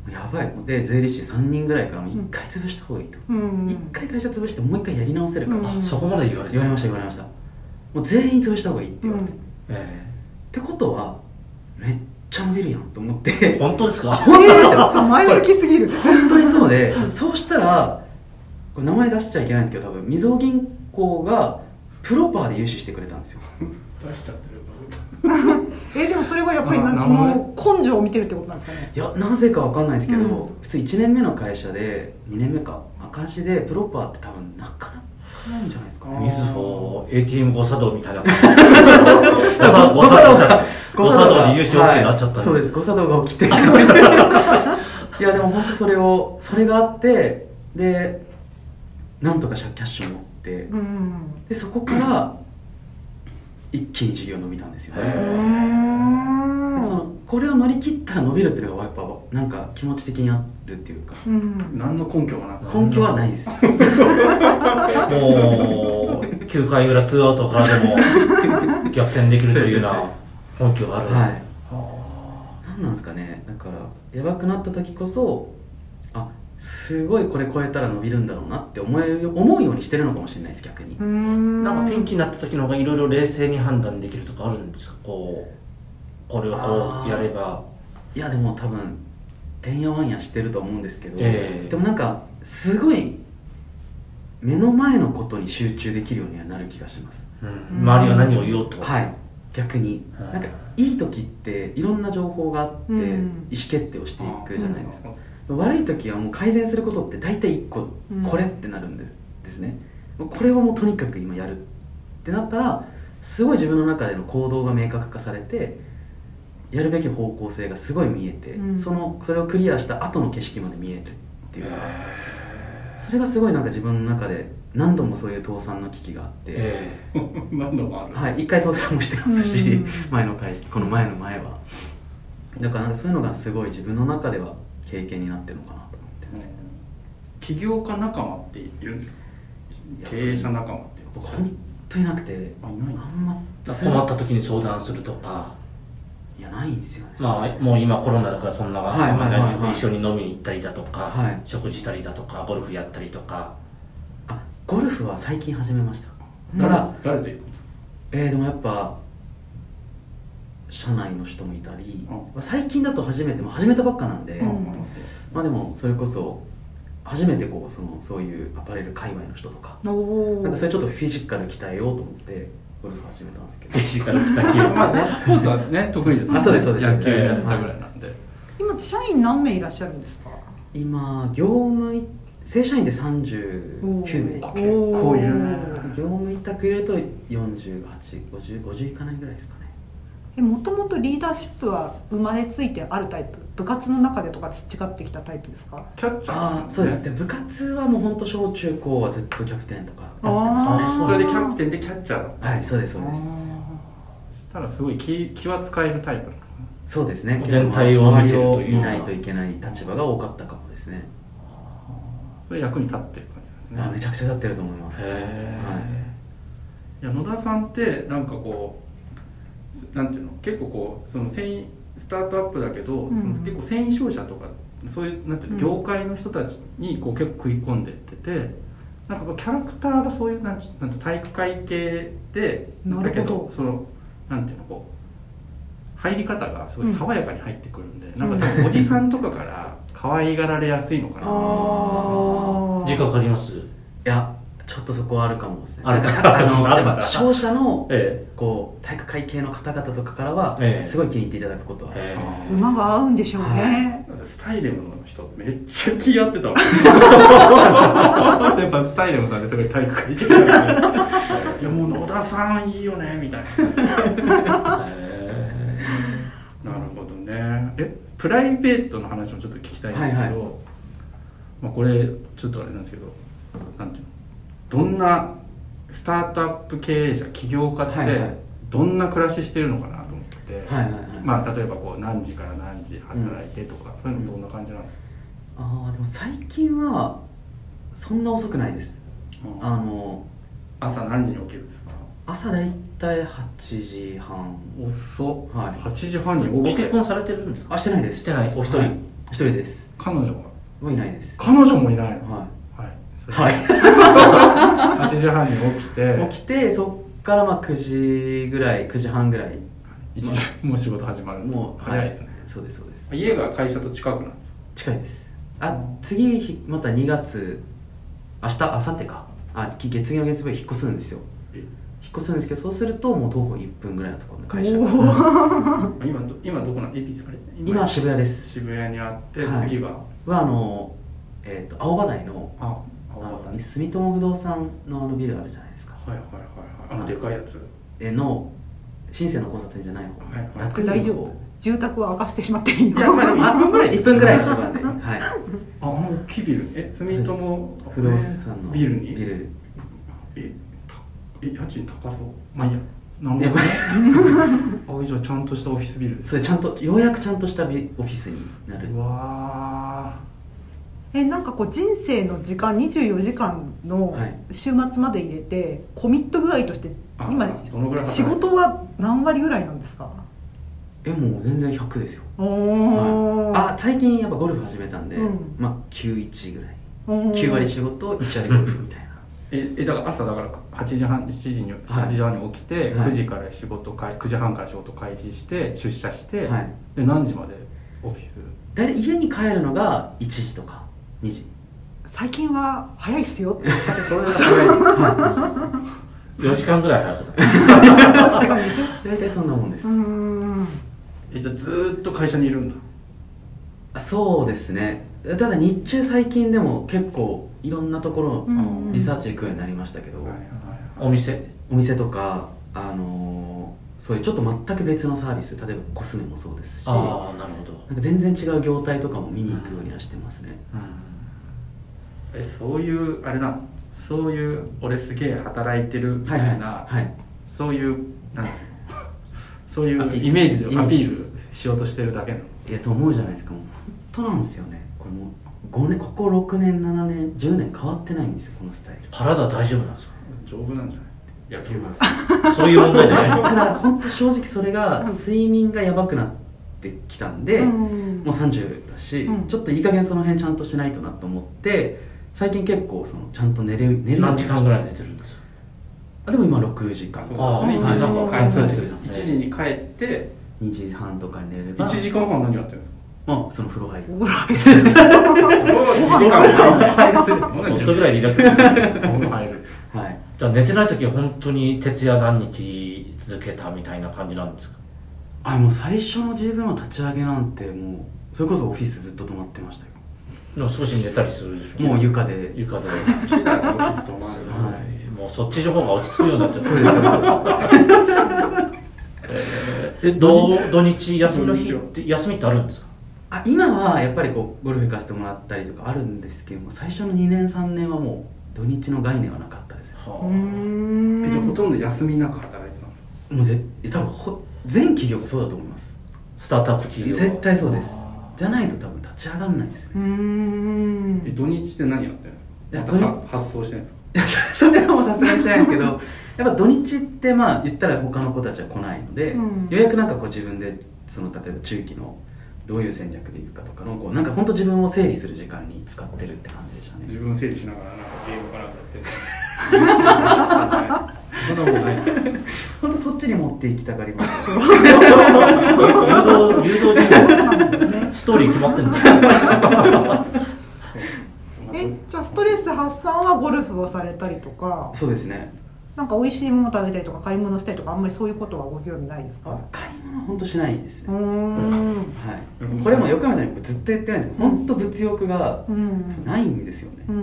やばい。で税理士3人ぐらいからもう1回潰した方がいいと、うん一1回会社潰してもう1回やり直せるから、うんあそこまで言われて言われました言われました。もう全員潰した方がいいって言われて、うん。えってことはめっちゃ伸びるやんと思って。え本当ですか？本当ですよ。あ 前向きすぎる。本当にそうでそうしたらこれ名前出しちゃいけないんですけど多分みずほ銀行がプロパーで融資してくれたんですよ。出しちゃってるえでもそれはやっぱりなんその根性を見てるってことなんですかね？いやなぜかわかんないですけど、うん。普通1年目の会社で2年目か赤字でプロパーって多分なかなかないんじゃないですかね。みずほ ATM 誤作動みたいな。誤作動だ。誤作動で優勝ってなっちゃったはい。そうです。誤作動が起きて。いやでも本当それをそれがあってでなんとかキャッシュを持ってうん。でそこから一気に事業伸びたんですよね、そのこれを乗り切ったら伸びるっていうのがやっぱなんか気持ち的にあるっていうか。うん。何の根拠もなく。根拠はないです。もう9回裏ツーアウトからでも 逆転できるというような根拠がある、はい。は何なんですかね。だからやばくなった時こそあすごいこれ超えたら伸びるんだろうなって思える思うようにしてるのかもしれないです逆に、なんかピンチになった時の方がいろいろ冷静に判断できるとかあるんですか？こうこれをこうやれば。いやでも多分てんやわんやしてると思うんですけど、ええ。でもなんかすごい目の前のことに集中できるようにはなる気がします。うん。周りが何を言おうと、はい。逆に、はい。なんかいい時っていろんな情報があって意うん。思決定をしていくじゃないですか、悪い時はもう改善することって大体1個うん。これってなるんでですね、これはもうとにかく今やるってなったらすごい自分の中での行動が明確化されてやるべき方向性がすごい見えて、うん。そそのそれをクリアした後の景色まで見えるっていうのがそれがすごいなんか自分の中で何度もそういう倒産の危機があって、ええ。何度もある。はい、一回倒産もしてますし、うん。前の会社この前の前は。だからなんかそういうのがすごい自分の中では経験になってるのかなと思ってます。けど、起業家仲間っているんですか？経営者仲間って僕本当になくて。あいない。あんま困った時に相談するとか。いやないんですよね。まあもう今コロナだからそんな、はいはいはいはい。まあ一緒に飲みに行ったりだとか、はい。食事したりだとかゴルフやったりとか。あゴルフは最近始めました。ただ、誰と行くんですか？えーでもやっぱ社内の人もいたり、うん。まあ最近だと初めて始めたばっかなんで、うん。まあでもそれこそ初めてこうそのそういうアパレル界隈の人とかおなんかそれちょっとフィジカル鍛えようと思ってゴルフ始めたんですけど。フィジカルしたきまあねスポーツはね得意ですね。あそうですそうです野球やってたぐらいなんで、今って社員何名いらっしゃるんですか？今業務い正社員で39名。あ結構いるね。業務委託入れると485050いかないぐらいですかもともとリーダーシップは生まれついてあるタイプ？部活の中でとか培ってきたタイプですか？キャッチャあーあそうです。で部活はもう本当小中高はずっとキャプテンとかあー。それでキャプテンでキャッチャーはいそうですそうです。そしたらすごい気気は使えるタイプそうですね。全体を見てるという周りを見ないといけない立場が多かったかもですね、なそれ役に立ってる感じですね。あめちゃくちゃ立ってると思います。へい。や野田さんってなんかこうすなんていうの？結構こうその繊維スタートアップだけど、うん。その結構繊維商社とかそういうなんていうの、うん。業界の人たちにこう結構食い込んでっててなんかこうキャラクターがそういうなんなんて体育会系でなるほど。だけどそのなんていうのこう入り方がすごい爽やかに入ってくるんで、なんか多分おじさんとかから可愛がられやすいのかな。と思あ時間かかります？いやちょっとそこはあるかもですねあるなんかあの 商社のえこう体育会系の方々とかからはええ。すごい気に入っていただくことは、えー馬が合うんでしょうね、だってスタイレムの人めっちゃ気合ってたもん。やっぱスタイレムさんですごい体育会系。なんでいやもう野田さんいいよねみたいな。え。なるほどね。えプライベートの話もちょっと聞きたいんですけど、はいはい。まあ、これちょっとあれなんですけどなんていうの？どんなスタートアップ経営者起業家ってどんな暮らししてるのかなと思って、はいはいはい。まあ例えばこう何時から何時働いてとか、そういうのどんな感じなんですか、ああでも最近はそんな遅くないです。うん。あの朝何時に起きるんですか？朝だいたい8時半。遅っ、はい。8時半にご起きて結婚されてるんですか？あしてないです。してないお一人、はい。一人。です。彼女は？いないです。彼女もいないの？ははいはい、8時半に起きて。起きてそっからまあ9時ぐらい9時半ぐらい。1時もう仕事始まる。もう早いですね、そうですそうです。家が会社と近くなんです近いです。あ次ひまた2月明日明後日か。あき月曜月曜日引っ越すんですよ。え？引っ越すんですけどそうするともう徒歩1分ぐらいのところの会社。今ど今どこなん恵比寿あれ今渋谷です。渋谷にあって、はい。次がはあの、えー、と青葉台のあ青あの葉台住友不動産のあのビルあるじゃないですか。はいはいはいはい。あのでかいやつ。えの新生の交差点じゃない方、はいはい。楽大丈夫住宅は明かしてしまっていいの？いやまあでも1分ぐらい1分ぐらいのとこで、はい、ああの大きいビル。え住友不動産のビルに？ビル。えたえ家賃高そう。まあいいやなるやっほぱどあじゃあちゃんとしたオフィスビルそれちゃんとようやくちゃんとしたビオフィスになる。うわえなんかこう人生の時間24時間のはい。週末まで入れてコミット具合としてあ今仕事は何割ぐらいなんですか？えもう全然100ですよ、はい、あ最近やっぱゴルフ始めたんで、うん。まあ91ぐらい。おー9割仕事1割ゴルフみたいな。ええだから朝だから8時半7時に8時半に起きて、はい。9時から仕事開9時半から仕事開始して出社して、はい。で何時までオフィス？大体家に帰るのが1時とか2時。最近は早いっすよって言ったけどそれが早い4時間ぐらい早くなる確かに。大体そんなもんです、うーん。えじゃあずーっと会社にいるんだ。あそうですね。ただ日中最近でも結構いろんなところうん。リサーチ行くようになりましたけど、お店。お店とかあのーそういうちょっと全く別のサービス。例えばコスメもそうですし。なんああなるほど。か全然違う業態とかも見に行くようにはしてますね、えそういうあれなの？そういう俺すげえ働いてるみたいな、はいそういうなんていうの？そういうイメージでアピールしようとしてるだけなの？いやと思うじゃないですか。もう本当なんですよね。これもう5年ここ6年7年10年変わってないんですよこのスタイル。体大丈夫なんですか？丈夫なんじゃない？いやそうなんです そういう問題じゃない。ただ本当正直それが睡眠がやばくなってきたんで、うんもう30だし、うん。ちょっといい加減その辺ちゃんとしないとなと思って最近結構そのちゃんと寝れ寝る何時間ぐらいい寝てるんですか？あでも今6時間。あー1時はい。間帰そうですそうです。1時に帰って。2時半とかに寝れば。1時間半何やってるんですか？まあその風呂入る。お風呂入1時間入る。もっとぐらいリラックス。風呂入るはいじゃあ寝てない時は本当に徹夜何日続けたみたいな感じなんですか？あもう最初の十分の立ち上げなんてもうそれこそオフィスずっと泊まってましたよでも少し寝たりするもう床で。床で、はい。もうそっちの方が落ち着くようになっちゃってそうです。そうです。え土土日休みの日って休みってあるんですか？あ今はやっぱりこうゴルフ行かせてもらったりとかあるんですけども最初の2年3年はもう土日の概念はなかったですよ。うーんえじゃあほとんど休みなく働いてたんですか？もうぜ多分ほ全企業がそうだと思います。スタートアップ企業。絶対そうです。あ。じゃないと多分立ち上がんないですようん。え土日って何やってるんですかまたは発送してるんですかそれはもうさすがにしないですけどやっぱ土日ってまあ言ったら他の子たちは来ないので、うん。ようやくなんかこう自分でその例えば中期のどういう戦略でいくかとかのこうなんか本当自分を整理する時間に使ってるって感じでしたね。自分を整理しながらなんかゲームかなんかやって。る そんなことない。本当そっちに持っていきたがります。誘導誘導ストーリー決まってるんですかえじゃあストレス発散はゴルフをされたりとか。そうですね。なんか美味しいもの食べたりとか買い物したりとかあんまりそういうことはご興味ないですか？買い物は本当しないですうーね、ん。はい、これも横山さん？にずっと言ってないんですけど本当物欲がうん。ないんですよね、うん。も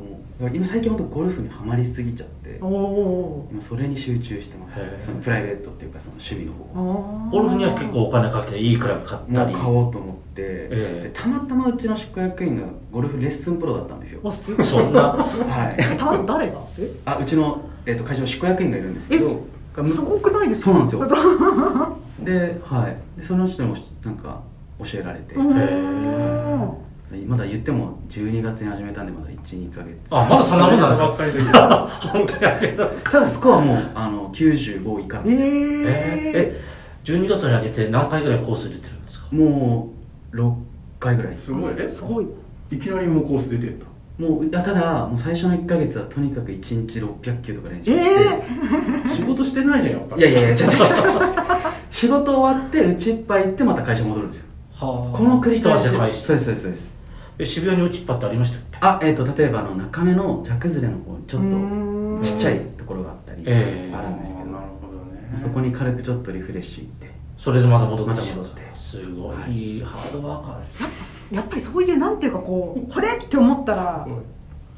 う今最近本当ゴルフにはまりすぎちゃっておお今それに集中してますへー。そのプライベートっていうかその趣味の方ゴルフには結構お金かけていいクラブ買ったり買おうと思って、ええ。でたまたまうちの執行役員がゴルフレッスンプロだったんですよ。おすそんなはい。えたまたま誰が？え？あうちの、えっと会社の執行役員がいるんですけどすごくないですか？そうなんですよ。で,、はい、でその人にもなんか教えられて、うんまだ言っても12月に始めたんでまだ12ヶ月。あまだそんなもんなんですか？本当に始めた。ただスコアもあの95以下なんえですよ、ー、ええ12月に上げて何回ぐらいコース出てるんですか？もう6回ぐらい。すごいね。すごい。いきなりもうコース出てんだ。もういやただもう最初の1か月はとにかく1日600球とか練習して、え仕事してないじゃんやっぱり。いやいやいやちょちょちょ仕事終わってうちいっぱい行ってまた会社戻るんですよ。はあ。この繰り返し。そうですそうですそうです。え渋谷に落ちっぱってありましたっけ？あえっ、と例えばあの中目の茶崩れの方にちょっとちっちゃいところがあったり、ええ。あるんですけど、なるほどね。そこに軽くちょっとリフレッシュ行って。それでまた戻ってまた。戻ってすごい。ハードワーカーですやっぱやっぱりそういうなんていうかこうこれって思ったら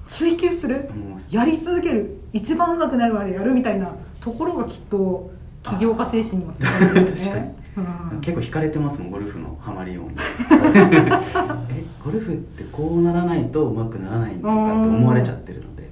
追求する？やり続ける？一番上手くなるまでやるみたいなところがきっと起業家精神にもつながるんだよね、うん、結構惹かれてますもんゴルフのハマりようにえゴルフってこうならないとうまくならないのかって思われちゃってるので。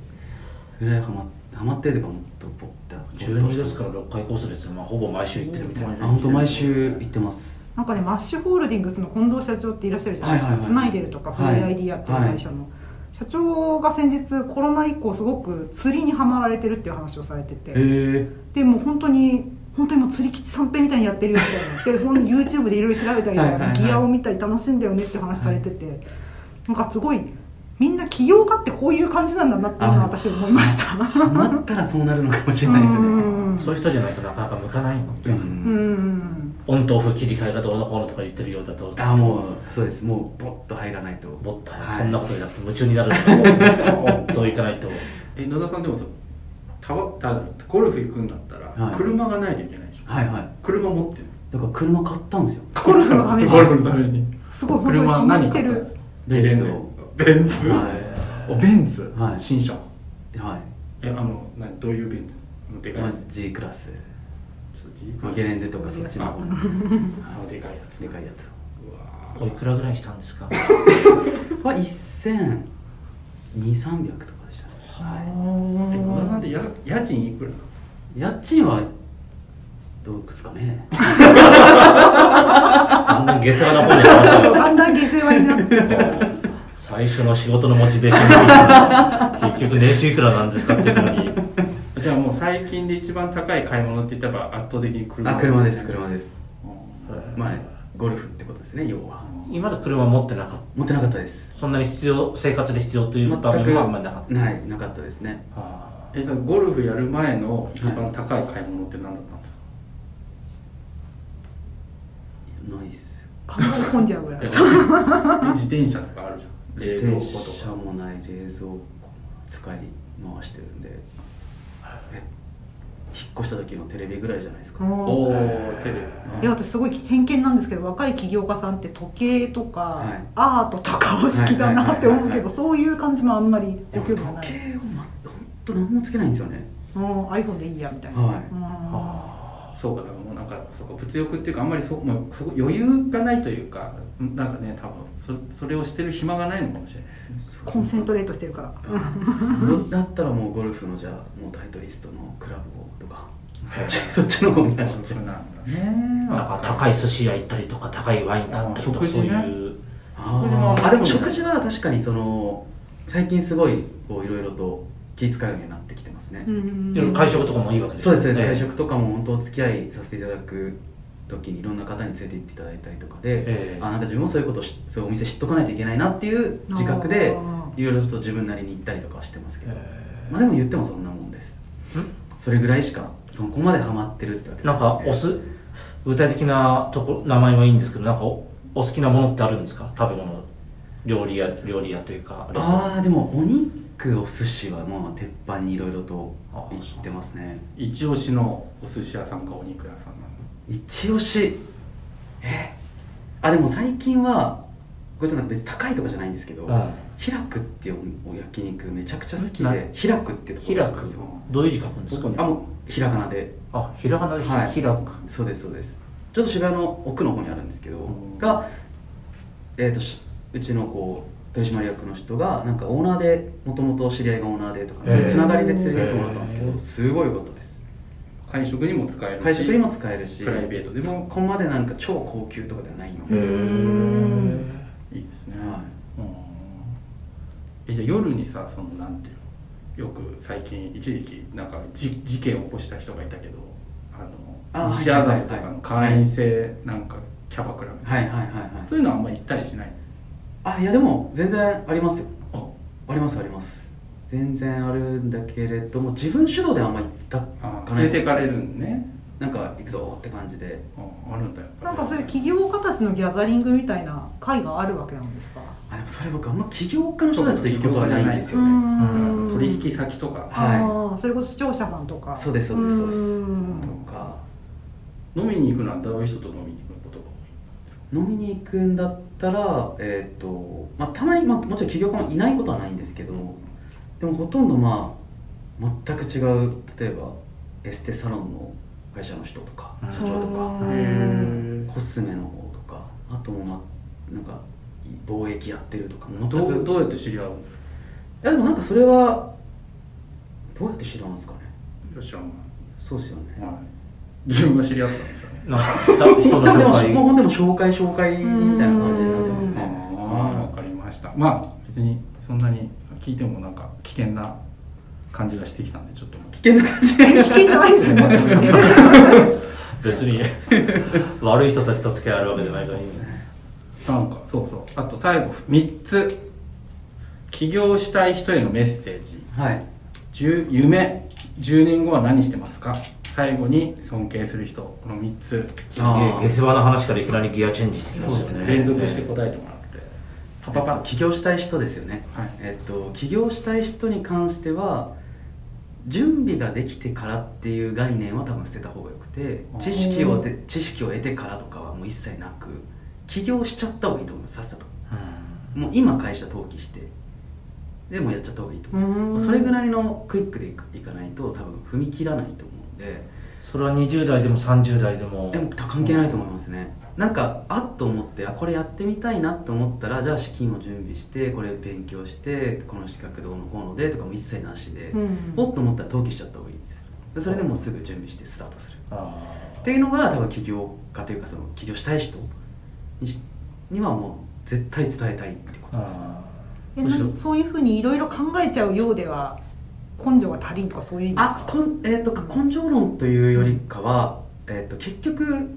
それぐらいハマハマってるというかもっとぼった12ですから6回コースですよ、まあ、ほぼ毎週行ってるみたいな。あ本当毎週行ってます。なんかねマッシュホールディングスの近藤社長っていらっしゃるじゃないですか、はいはいはい。スナイデルとかフはいライ ID やってる会社の、社長が先日コロナ以降すごく釣りにはまられてるっていう話をされてて、へえでもう本当に本当にもう釣り吉三平みたいにやってるよみたいな。でほん YouTube でいろいろ調べたりとか、はいはいはい。ギアを見たり楽しんだよねって話されてて、なんかすごいみんな起業家ってこういう感じなんだなっていうのは私思いました。ハマったらそうなるのかもしれないですよね。うん。そういう人じゃないとなかなか向かないの。ううん。んオンとオフ切り替えがどうのこうのとか言ってるようだと。あもうそうです。もうボッと入らないと。もっと、はい。そんなことになって夢中になるのかもしれないといかないと。え野田さんでもさたわたゴルフ行くんだったら、はい。車がないといけないでしょ。はいはい。車持ってる。だから車買ったんですよ。ゴルフのために。ゴルフのために。すごい車何買ったんですかベンツベンツ、はい。おベンツ、はい。新車。はい。えあの何どういうベンツ？でかいやまず G クラス。つちょっとジーまあゲレンデとかそっちの方。のでかいやつ。でかいやつうわおいくらぐらいしたんですか？は1 2 3 0 0とかはえ野田さんでや家賃いくら？い、家賃はどうですかね。だんだん下世話な方にだんだん下世話になって最初の仕事のモチベーションが結局年収いくらなんですかっていうのに。じゃあもう最近で一番高い買い物って言ったら圧倒的に車あ車です車です。うん。まあゴルフってことですね要は今まで車持ってなかった。持ってなかったです。そんなに必要生活で必要という全く場面はあんまりなかった。ないなかったですね。あえじゃあゴルフやる前の一番高い買い物って何だったんですか、ないっす。考え込んじゃうぐらい。自転車とかあるじゃん。冷蔵庫と自転車か。もない冷蔵庫も使い回してるんで。え引っ越した時のテレビぐらいじゃないですか。おおテレビ。い。や私すごい偏見なんですけど若い起業家さんって時計とか、はい。アートとかは好きだなって思うけどそういう感じもあんまりでも時ご興味がない。計をま本当何もつけないんですよね。うん iPhone でいいやみたいな、はい。うん。あそうかだかなんかそこ物欲っていうかあんまりそもうそこ余裕がないというかなんかね多分そそれをしてる暇がないのかもしれないですね。コンセントレートしてるから、だったらもうゴルフのじゃあもうタイトリストのクラブをとかそっちそっちの方に走ってなんだねなんか高い寿司屋行ったりとか高いワイン買ったりとかそういう。ああでも食事は確かにその最近すごいこういろいろと気遣うようになってきてますね、うんいろいろ会食とかもいいわけですそうですね、ね会食とかも本当お付き合いさせていただく時にいろんな方に連れて行っていただいたりとかで、ええ。あなんか自分もそういうことしそういうお店知っとかないといけないなっていう自覚でいろいろちょっと自分なりに行ったりとかはしてますけど、えまあでも言ってもそんなもんです。それぐらいしかそこまでハマってるってわけーなんかおす具体的なとこ名前はいいんですけどなんかおお好きなものってあるんですか？食べ物。料理屋料理屋というかああでもお肉お寿司はまあ鉄板にいろいろと行ってますね。一押しのお寿司屋さんかお肉屋さんなの？一押し？え？あでも最近はこれちょっと別に高いとかじゃないんですけど、うん開くっていうお焼肉めちゃくちゃ好きなで開くってところ開くどういう字書くんですか？あもうひらがなで。あひらがなでひはい。開く。そうですそうです。ちょっと渋谷の奥の方にあるんですけど、ん。がえっ、としうちのこう取締役の人がなんかオーナーでもともと知り合いがオーナーでとか、そういうつながりで連れて行ってもらったんですけど、すごい良かったです。会食にも使えるし会食にも使えるしプライベートでも。そこまでなんか超高級とかではないのへで、えいいですね、はうん。えじゃあ夜にさそのなんていうのよく最近一時期なんかじ事件を起こした人がいたけどあのあ西麻布とかはいはい。はいの会員制なんかキャバクラみたいな、はいはいはいはい。そういうのはあんま行ったりしないあいやでも全然ありますよ。あ。ありますあります。全然あるんだけれども自分主導であんま行ったあかない。連れてかれるんね。なんか行くぞって感じで。ああるんだよなんかそういう起業家たちのギャザリングみたいな会があるわけなんですか？あでもそれ僕あんま起業家の人たちと行くことはないんですようねん。取引先とか。はい。それこそ視聴者さんとか。そうですそうですそうです。ん。とか。飲みに行くのはどういう人と飲みに行くことが多いんですか？飲みに行くんだったらえっ、とまあたまに、まあ、もちろん起業家もいないことはないんですけどでもほとんどまあ全く違う例えばエステサロンの会社の人とかうん。社長とかうんコスメの方とかあともまあなんか貿易やってるとか全く。どうどうやって知り合う？んですかいやでもなんかそれはどうやって知り合うんですかね。そうですよね。はい自分が知り合ったんですよね。なんかだ人のでも紹介もうでも紹介紹介みたいな感じになってますあねあわかりました。まあ別にそんなに聞いてもなんか危険な感じがしてきたんでちょっと危険な感じ危険じゃないですよね。別に。悪い人たちと付き合えるわけじゃないからいいねなんかそうそう。あと最後3つ。起業したい人へのメッセージ。はい。10夢。10年後は何してますか？最後に尊敬する人この3つ。下世話の話からいきなりギアチェンジしてきますよね。そうですね連続して答えてもらって。パパパッ起業したい人ですよね、はい。えっと起業したい人に関しては準備ができてからっていう概念は多分捨てた方がよくて知識をて知識を得てからとかはもう一切なく起業しちゃった方がいいと思いますさっさと。もう今会社登記してでもうやっちゃった方がいいと思いうん。ますそれぐらいのクイックでいくいかないと多分踏み切らないと思う。んで。それは20代でも30代でも。でも関係ないと思いますね。なんかあっと思ってあこれやってみたいなと思ったらじゃあ資金を準備してこれ勉強してこの資格どうのこうのでとかも一切なしで、うん。おっと思ったら登記しちゃった方がいいですそれでもうすぐ準備してスタートする。あっていうのが多分起業家というかその起業したい人にはもう絶対伝えたいってことです。あえなそういうふうにいろいろ考えちゃうようでは根性が足りんとかそういう意味あですか？こん、えー、と根性論というよりかは、えー、と結局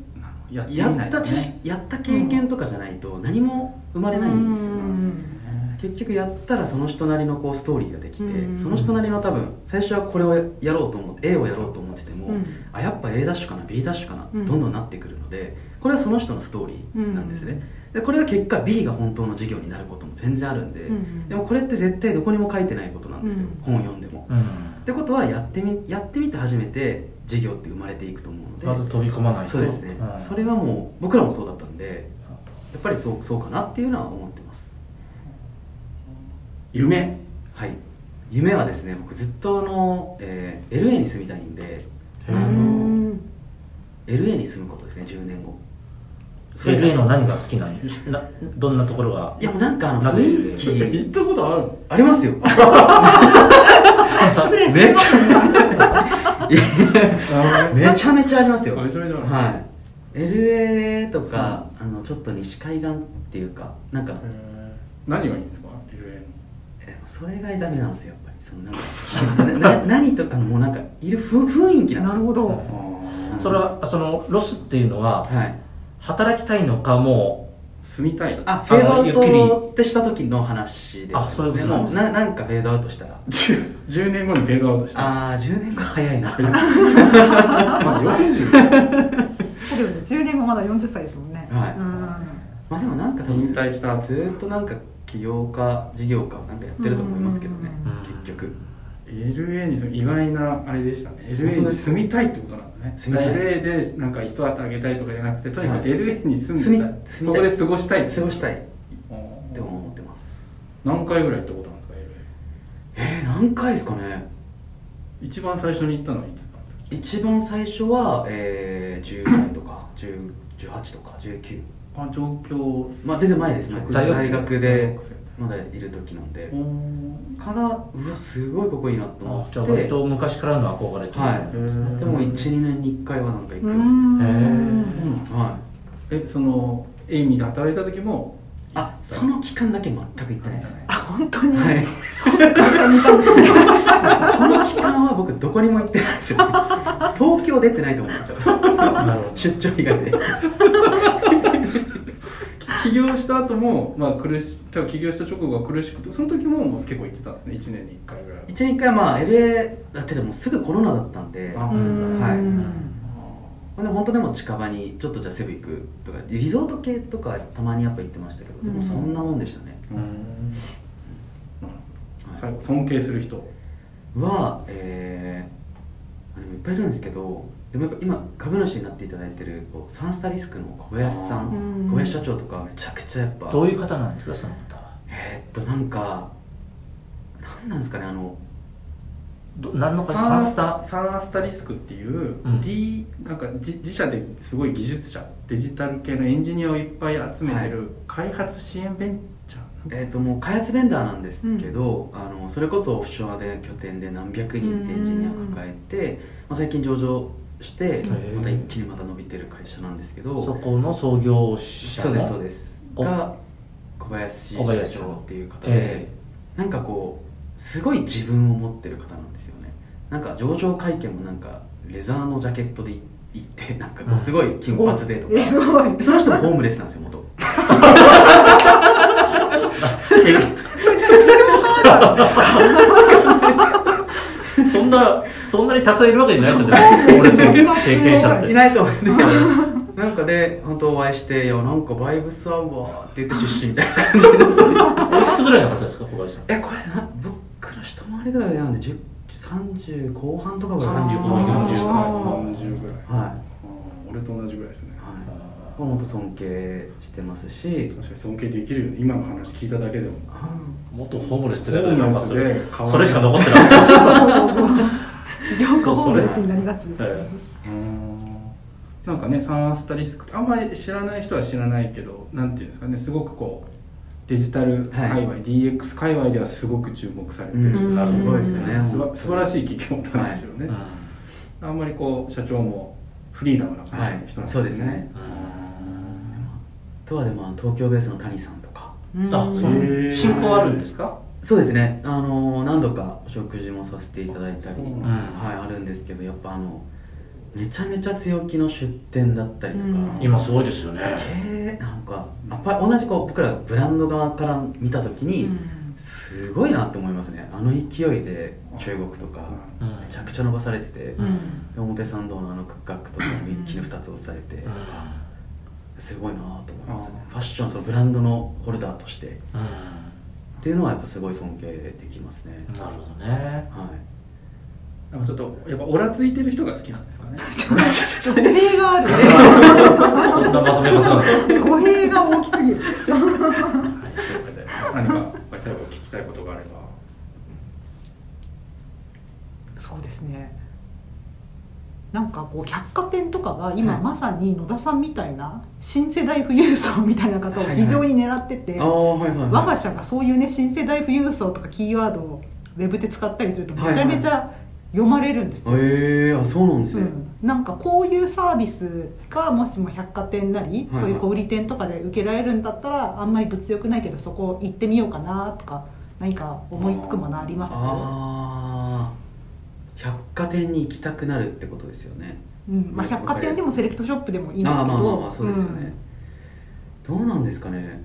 やった知識やった経験とかじゃないと何も生まれないんですよね、結局やったらその人なりのこうストーリーができて、うんその人なりの多分最初はこれをやろうと思って A をやろうと思ってても、うん。あやっぱ A ダッシュかな B ダッシュかな、うん。どんどんなってくるのでこれはその人のストーリーなんですね、でこれが結果 B が本当の授業になることも全然あるんで、うんでもこれって絶対どこにも書いてないことなんですよ、うん。本読んでも、うん。ってことはやってみやってみて初めて授業って生まれていくと思うのでまず飛び込まないと。そうですね、うん。それはもう僕らもそうだったんでやっぱりそうそうかなっていうのは思ってます。夢。はい。夢はですね僕ずっとあの、えー LA に住みたいんでへあーの LA に住むことですね10年後それ LA の何が好きなのなどんなところがいやもうなんかあのなぜ雰囲気。行ったことある？ありますよ。失礼めっちゃゃめちゃめちゃありますよ。めちゃめちゃはい。LA とか、あのちょっと西海岸っていうかなんか。何がいいんですか？LA の。えそれがダメなんですよやっぱり。そのなんかなな何とかのもうなんかいるふ雰囲気なんですよ。なるほど、あそれはそのロスっていうのははい働きたいのかも住みたいあフェードアウトってした時の話であそういうことなんですね。ななんかフェードアウトしたら？10, 10年後にフェードアウトした。ああ10年後早いな。まあ40そうだよね。10年後まだ40歳ですもんね。はい。うん。まあでもなんか多分引退したずーっとなんか起業家事業家なんかやってると思いますけどね。うん。結局 LA に住む意外なあれでしたね。LA に住みたいってことなんだね。住みたい。LA でなんか一旗あげたいとかじゃなくてとにかくはい LA に住んでたい、ここで過ごしたい過ごしたい。って思ってます。何回ぐらい行ったことなんですか LA えー、何回ですかね？一番最初に行ったのはいつなんですか？一番最初は、えー、10代とか 10 18とか19あ状況まあ全然前です。ね大学でまだいる時なんでからうわすごいここいいなと思あって。じゃあ割と昔からの憧れというか。はでも12年に1回はなんか行く。へーそうなん。はい。えそのエイミーで働いた時も？あその期間だけ全く行ってないです。あ本当に、はい。会社に。いたんですねこの期間は僕どこにも行ってないですよ。東京出てないと思うんですよ。なるほど。出張以外で。貴起業した後もまあ苦し多分起業した直後が苦しくてその時ももう結構行ってたんですね。1年に1回ぐらい一年一回まあ LA だってでもすぐコロナだったんで。あうん。はい。うんまあでも本当でも近場にちょっとじゃあセブ行くとかリゾート系とかたまにやっぱ行ってましたけどでもそんなもんでしたね、うん。最後尊敬する人。はえー、でもいっぱいいるんですけどでもやっぱ今株主になっていただいてるこうサンスタリスクの小林さんうん。小林社長とかはめちゃくちゃやっぱどういう方なんですかその方は？えー、っとなんかなんなんですかねあのど何の会社？サンスタ？サンアスタリスクっていう、うん。D なんか自自社ですごい技術者デジタル系のエンジニアをいっぱい集めてる開発支援ベンチャー？えー、ともう開発ベンダーなんですけど、あのそれこそオフショアで拠点で何百人ってエンジニアを抱えて、まあ、最近上場してー。また一気にまた伸びてる会社なんですけど。そこの創業者そうですそうすです。おが小林社長っていう方で、えなんかこうすごい自分を持ってる方なんですよね。なんか上場会見もなんかレザーのジャケットで行ってなんかこうすごい金髪でとか、えすごい。その人もホームレスなんですよ元 そんなそんなにたくさんいるわけじゃないですよね。経験者って。いないと思う。んですけどなんかで本当お会いして「いやなんかバイブス合うわ」って言って出身みたいな感じ。でおいくつぐらいの方ですか小林さん。えこれさな僕の一回りぐらいなんで10 30後半とかぐらい。30後40半。ぐらいあ40ぐらい。はい俺と同じぐらいですね。はい本当尊敬してますし。確かに尊敬できるよね。今の話聞いただけでも。元ホームレスってだけでなんかそれそれしか残ってないそうそうそう。両方ホームレスになりがちですえうん。なんかねサンアスタリスクあんまり知らない人は知らないけどなんていうんですかね。すごくこうデジタル界隈、はい DX 界隈ではすごく注目されてる、うんなるほどすごいですよね。すば素晴らしい企業なんですよね、うん。あんまりこう社長もフリーダムな感じの人なんですね、はい。そうですね。あとはでも東京ベースの谷さんとか。うん。あ進行あるんですか？そうですね。あの何度かお食事もさせていただいたり、はい、あるんですけどやっぱあのめちゃめちゃ強気の出店だったりとか、うん。今すごいですよね。なんかやっぱ同じこう僕らブランド側から見た時に、すごいなって思いますね。あの勢いで中国とかうん。めちゃくちゃ伸ばされてて、うん。で表参道のあの区画とかも一気に2つ押さえて、うんすごいなと思いますね。ファッションそのブランドのホルダーとして。っうん。ていうのはやっぱすごい尊敬できますね、なるほどね。はい。なんかちょっとやっぱオラついてる人が好きなんですかね。語弊があるそんなまとめ方。語弊が大きすぎる。はい、というわけで何か最後聞きたいことがあれば。そうですねなんかこう百貨店とかが今はい。まさに野田さんみたいな新世代富裕層みたいな方を非常に狙ってて、我が社がそういうね新世代富裕層とかキーワードをウェブで使ったりするとめちゃめちゃ読まれるんですよ、へえあそうなんですね、うん、なんかこういうサービスがもしも百貨店なり、はいはい。そういう小売店とかで受けられるんだったらあんまり物欲ないけどそこ行ってみようかなとか何か思いつくものあります？ああ百貨店に行きたくなるってことですよね。うんまあ、百貨店でもセレクトショップでもいいんですけど。ああまあまあまあそうですよね、どうなんですかね。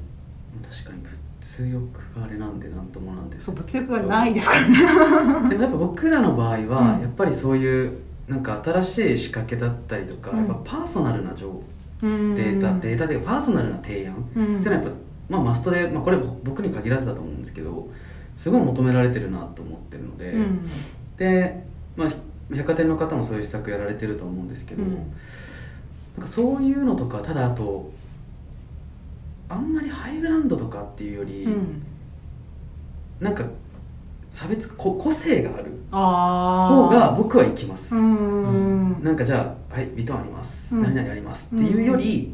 確かに物欲があれなんでなんともなんうんです。そう物欲がないですからね。でもやっぱ僕らの場合は、うん。やっぱりそういうなんか新しい仕掛けだったりとか、うん。やっぱパーソナルな情うん。データ、データというかパーソナルな提案、うん。っていうのはやっぱ、まあ、マストで、まあ、これ僕に限らずだと思うんですけどすごい求められてるなと思ってるので、うん。で、まあ、百貨店の方もそういう施策やられてると思うんですけど、うん。なんかそういうのとかただあとあんまりハイブランドとかっていうより、うん。なんか差別こ個性があるあ方があ僕は行きます、うんなんかじゃあ「はいビトンあります、うん。何々あります」っていうより、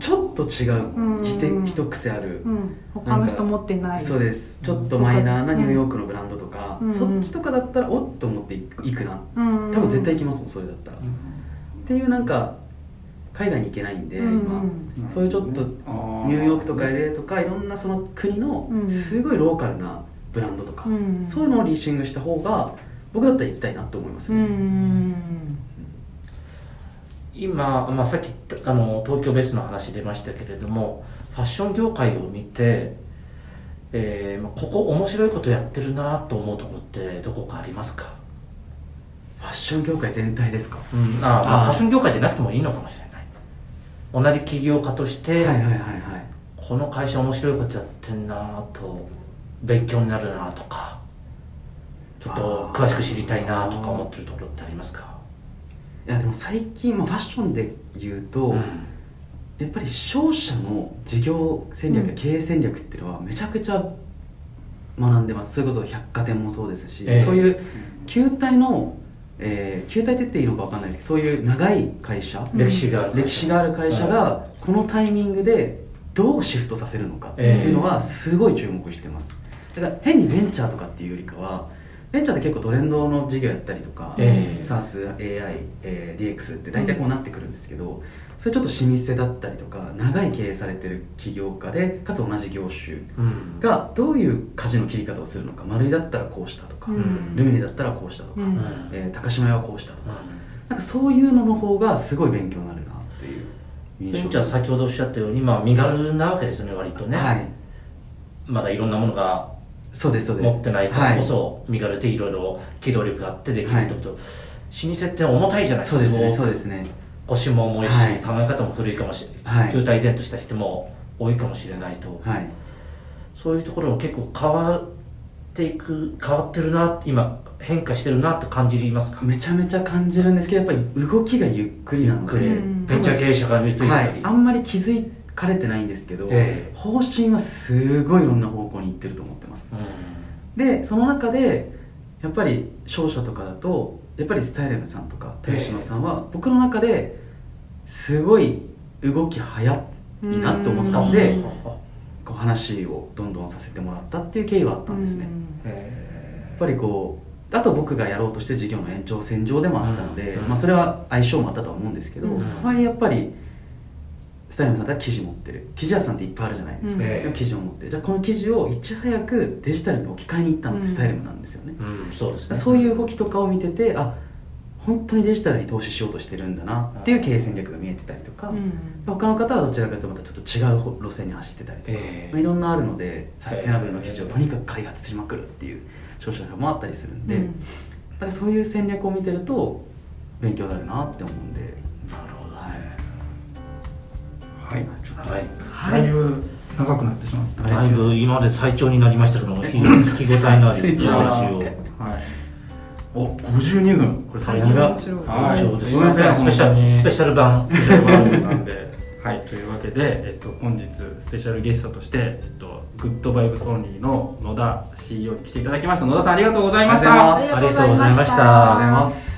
ちょっと違う、うん。ひて一癖ある、うん。他の人持ってない。そうです。ちょっとマイナーなニューヨークのブランドとか、うん。そっちとかだったらおっと思って行くな。うん。多分絶対行きますもんそれだったら、っていうなんか海外に行けないんで、うん。今。そういうちょっとニューヨークとか LA とかいろんなその国のうん。すごいローカルなブランドとか、うん。そういうのをリーシングした方が僕だったら行きたいなと思いますうね、ん今、まあ、さっきあの東京ベースの話出ましたけれどもファッション業界を見て、えーまあここ面白いことやってるなと思うところってどこかありますか、ファッション業界全体ですか？うんあまあ、あーファッション業界じゃなくてもいいのかもしれない。同じ起業家として、はいはいはいはい。この会社面白いことやってんなと勉強になるなとかちょっと詳しく知りたいなとか思ってるところってありますか？いやでも最近、まあ、ファッションで言うと、うん。やっぱり商社の事業戦略やうん。経営戦略っていうのはめちゃくちゃ学んでます。それこそ百貨店もそうですし、ええ。そういう球体の、えー球体って言っていいのか分かんないですけどそういう長い会社、うん。歴史がある歴史がある会社がこのタイミングでどうシフトさせるのかっていうのはすごい注目してます。だから変にベンチャーとかっていうよりかはベンチャーって結構トレンドの事業やったりとか、ええ。SaaSAI、えー DX って大体こうなってくるんですけど、それちょっと老舗だったりとか長い経営されてる起業家でかつ同じ業種うん。がどういう舵の切り方をするのか丸井だったらこうしたとか、うん。ルミネだったらこうしたとか、うん。えー高島屋はこうしたとか、なんかそういうのの方がすごい勉強になるなっていうベンチャー先ほどおっしゃったように、まあ、身軽なわけですよね割とね、はい。まだいろんなものがそうですそうです。持ってないからこそ身軽でいろいろ機動力があってできるってこと、老舗って重たいじゃない？そうですねですね。腰も重いし、はい。考え方も古いかもしれない、はい。球体依然とした人も多いかもしれないと、はい。そういうところも結構変わっていく変わってるな今変化してるなって感じますか？めちゃめちゃ感じるんですけどやっぱり動きがゆっくりなので、うんベンチャー経営者から見るとゆっくり、はい、あんまり気づかれてないんですけど、ええ。方針はすごいいろんな方向に行ってると思ってます。うでその中でやっぱり商社とかだとやっぱりスタイレムさんとかええ。豊島さんは僕の中ですごい動き早いなと思ったんでうん。こう話をどんどんさせてもらったっていう経緯はあったんですね、えやっぱりこうあと僕がやろうとしてる事業の延長線上でもあったので、うん。まあ、それは相性もあったとは思うんですけど、うん。とはいえやっぱりスタイルさんだったら記事持ってる。記事屋さんっていっぱいあるじゃないですか、うん。記事を持ってる。じゃあこの記事をいち早くデジタルに置き換えに行ったのってスタイルなんですよね、うん。そうですね。そういう動きとかを見ててあ本当にデジタルに投資しようとしてるんだなっていう経営戦略が見えてたりとか、うん他の方はどちらかというとまたちょっと違う路線に走ってたりとか、ええ。まあ、いろんなあるのでサステナブルの記事をとにかく開発しまくるっていう商社もあったりするんで、うん。やっぱりそういう戦略を見てると勉強になるなって思うんで、はい。はい。はいだい。ぶ長くなってしまった。んですだいぶ今まで最長になりましたけども非常に聞き応えのあるお話を。はい。お52分。これ最長面白いは。い。い。スペシャルスペシャル版スペシャル版。なんではい。というわけで、えっと、本日スペシャルゲストとして、えっと、 Good Vibes Only の野田 CEO に来ていただきました。野田さんありがとうございました。ありがとうございますありがとうございました。ありがとうございます